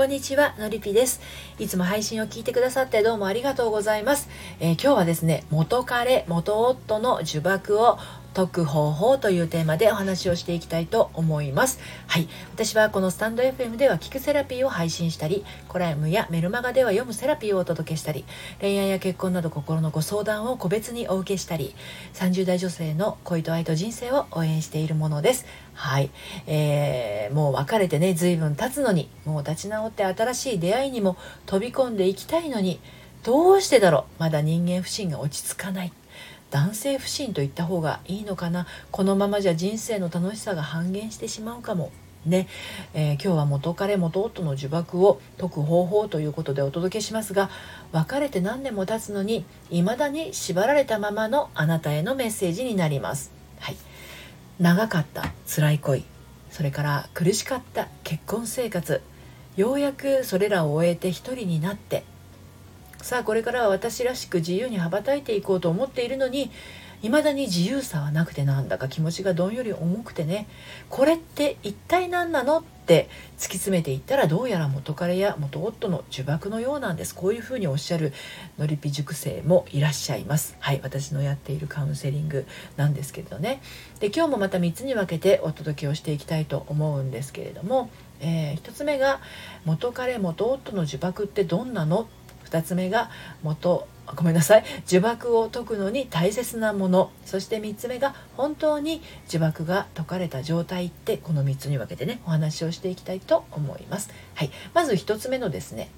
こんにちは、のりぴです。いつも配信を聞いてくださってどうもありがとうございます。えー、今日はですね、元彼、元夫の呪縛を解く方法というテーマでお話をしていきたいと思います。はい。私はこのスタンド FM では聞くセラピーを配信したり、コラムやメルマガでは読むセラピーをお届けしたり、恋愛や結婚など心のご相談を個別にお受けしたり、30代女性の恋と愛と人生を応援しているものです。はい。えー、もう別れてね、随分経つのに、もう立ち直って新しい出会いにも飛び込んでいきたいのに、どうしてだろうまだ人間不信が落ち着かない。男性不信と言った方がいいのかな？このままじゃ人生の楽しさが半減してしまうかも。ね、えー、今日は元彼元夫の呪縛を解く方法ということでお届けしますが別れて何年も経つのに未だに縛られたままのあなたへのメッセージになります、はい、長かった辛い恋。それから苦しかった結婚生活。ようやくそれらを終えて一人になってさあこれからは私らしく自由に羽ばたいていこうと思っているのに未だに自由さはなくてなんだか気持ちがどんより重くてね。これって一体何なのって突き詰めていったらどうやら元彼や元夫の呪縛のようなんです。こういうふうにおっしゃるのりぴ塾生もいらっしゃいます。はい私のやっているカウンセリングなんですけどね。で今日もまた3つに分けてお届けをしていきたいと思うんですけれども、えー、1つ目が元彼元夫の呪縛ってどんなの？2つ目が元ごめんなさい。呪縛を解くのに大切なもの。そして3つ目が本当に呪縛が解かれた状態ってこの3つに分けてねお話をしていきたいと思います。はい、まず1つ目のですね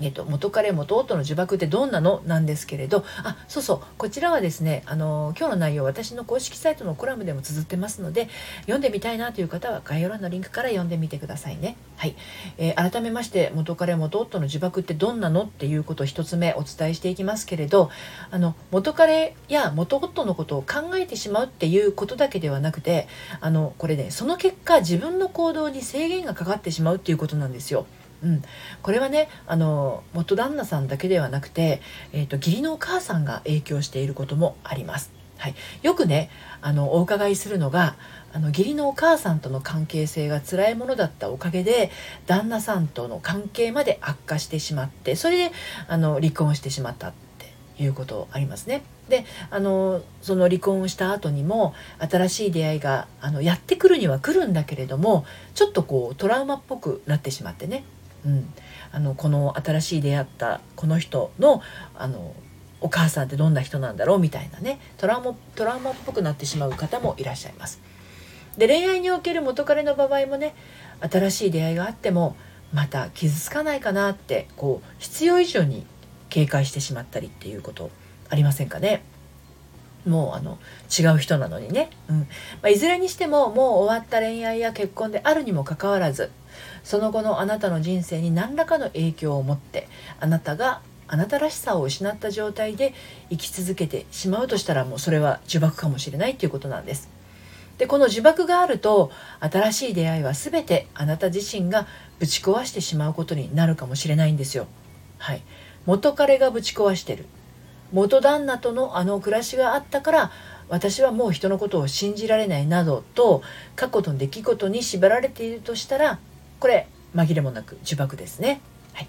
えっと、元彼元夫の呪縛ってどんなの？なんですけれど。あそうそう。こちらはですねあの今日の内容私の公式サイトのコラムでも綴ってますので読んでみたいなという方は概要欄のリンクから読んでみてくださいね。はい、えー、改めまして元彼元夫の呪縛ってどんなの？っていうことを1つ目お伝えしていきますけれど。あの元彼や元夫のことを考えてしまうっていうことだけではなくてあのこれねその結果自分の行動に制限がかかってしまうっていうことなんですよ。うん、これはねあの元旦那さんだけではなくて、えーと、義理のお母さんが影響していることもあります。はい、よくねあのお伺いするのがあの義理のお母さんとの関係性が辛いものだったおかげで旦那さんとの関係まで悪化してしまってそれであの離婚してしまったっていうことありますね。であのその離婚した後にも新しい出会いがあのやってくるには来るんだけれどもちょっとこうトラウマっぽくなってしまってねうん、あのこの新しい出会ったこの人のあのお母さんってどんな人なんだろうみたいなねトラウマトラウマっぽくなってしまう方もいらっしゃいます。で恋愛における元彼の場合もね新しい出会いがあってもまた傷つかないかなってこう必要以上に警戒してしまったりっていうことありませんかね？もうあの違う人なのにね、うんまあ、いずれにしてももう終わった恋愛や結婚であるにもかかわらずその後のあなたの人生に何らかの影響を持ってあなたがあなたらしさを失った状態で生き続けてしまうとしたらもうそれは呪縛かもしれないということなんです。でこの呪縛があると新しい出会いは全てあなた自身がぶち壊してしまうことになるかもしれないんですよ。はい、元彼がぶち壊してる元旦那とのあの暮らしがあったから私はもう人のことを信じられないなどと過去の出来事に縛られているとしたらこれ紛れもなく呪縛ですね。はい、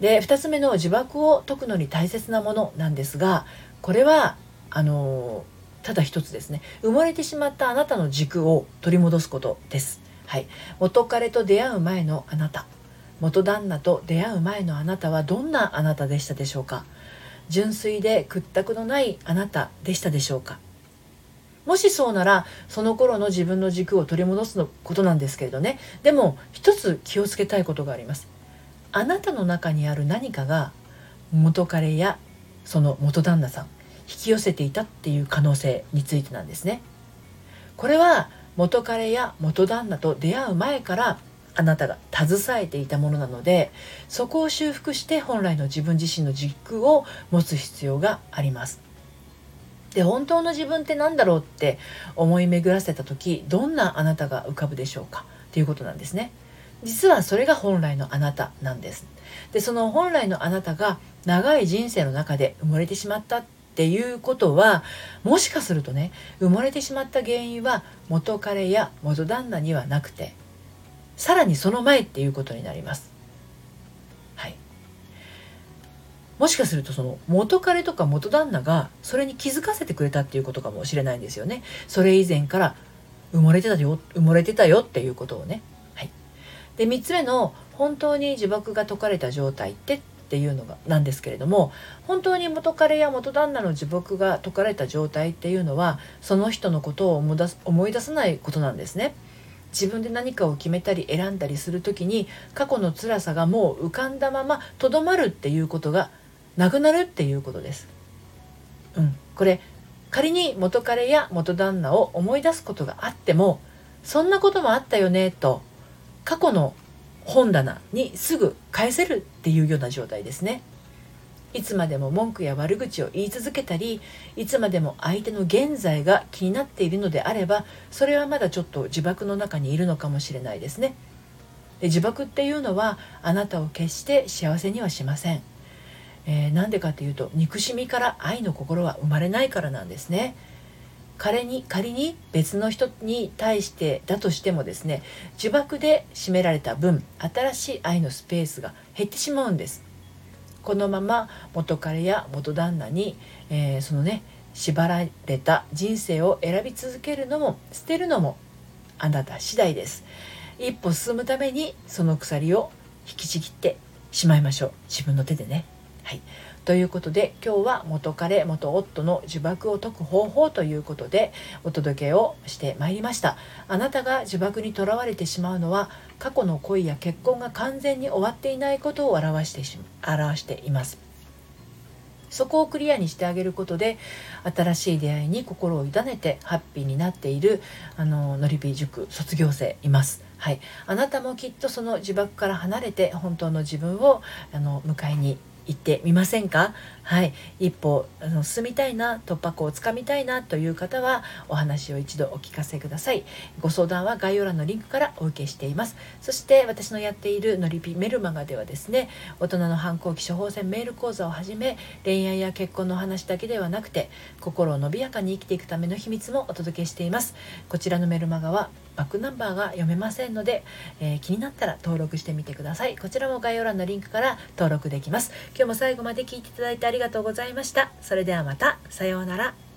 で2つ目の呪縛を解くのに大切なものなんですがこれはあのただ一つですね生まれてしまったあなたの軸を取り戻すことです。はい、元彼と出会う前のあなた元旦那と出会う前のあなたはどんなあなたでしたでしょうか？純粋で屈託のないあなたでしたでしょうか？もしそうならその頃の自分の軸を取り戻すのことなんですけれどね。でも一つ気をつけたいことがあります。あなたの中にある何かが元彼やその元旦那さん引き寄せていたっていう可能性についてなんですね。これは元彼や元旦那と出会う前からあなたが携えていたものなのでそこを修復して本来の自分自身の軸を持つ必要があります。で本当の自分って何だろうって思い巡らせた時どんなあなたが浮かぶでしょうか？っていうことなんですね。実はそれが本来のあなたなんです。でその本来のあなたが長い人生の中で生まれてしまったっていうことはもしかするとね生まれてしまった原因は元彼や元旦那にはなくてさらにその前っていうことになります。はい。もしかするとその元彼とか元旦那がそれに気づかせてくれたっていうことかもしれないんですよね。それ以前から埋もれてたよ埋もれてたよっていうことをね。はい。で3つ目の本当に呪縛が解かれた状態ってっていうのがなんですけれども本当に元彼や元旦那の呪縛が解かれた状態っていうのはその人のことを思い出す思い出さないことなんですね。自分で何かを決めたり選んだりする時に過去の辛さがもう浮かんだままとどまるっていうことがなくなるっていうことです。うん、これ仮に元彼や元旦那を思い出すことがあってもそんなこともあったよねと過去の本棚にすぐ返せるっていうような状態ですね。いつまでも文句や悪口を言い続けたりいつまでも相手の現在が気になっているのであればそれはまだちょっと呪縛の中にいるのかもしれないですね。で呪縛っていうのはあなたを決して幸せにはしません。えー、なんでかっていうと憎しみから愛の心は生まれないからなんですね。仮に仮に別の人に対してだとしてもですね呪縛で占められた分新しい愛のスペースが減ってしまうんですこのまま元彼や元旦那に、えー、そのね縛られた人生を選び続けるのも捨てるのもあなた次第です。一歩進むためにその鎖を引きちぎってしまいましょう。自分の手でね。はい。ということで今日は元彼元夫の呪縛を解く方法ということでお届けをしてまいりました。あなたが呪縛にとらわれてしまうのは過去の恋や結婚が完全に終わっていないことを表してし表しています。そこをクリアにしてあげることで新しい出会いに心を委ねてハッピーになっているあののりぴ塾卒業生います。はい、あなたもきっとその呪縛から離れて本当の自分をあの迎えに行ってみませんか？はい。一歩あの進みたいな突破口をつかみたいなという方はお話を一度お聞かせください。ご相談は概要欄のリンクからお受けしています。そして私のやっているのりぴメルマガではですね大人の反抗期処方箋メール講座をはじめ恋愛や結婚の話だけではなくて心を伸びやかに生きていくための秘密もお届けしています。こちらのメルマガはバックナンバーが読めませんので、えー、気になったら登録してみてください。こちらも概要欄のリンクから登録できます。今日も最後まで聞いていただいてありがとうございました。それではまた。さようなら。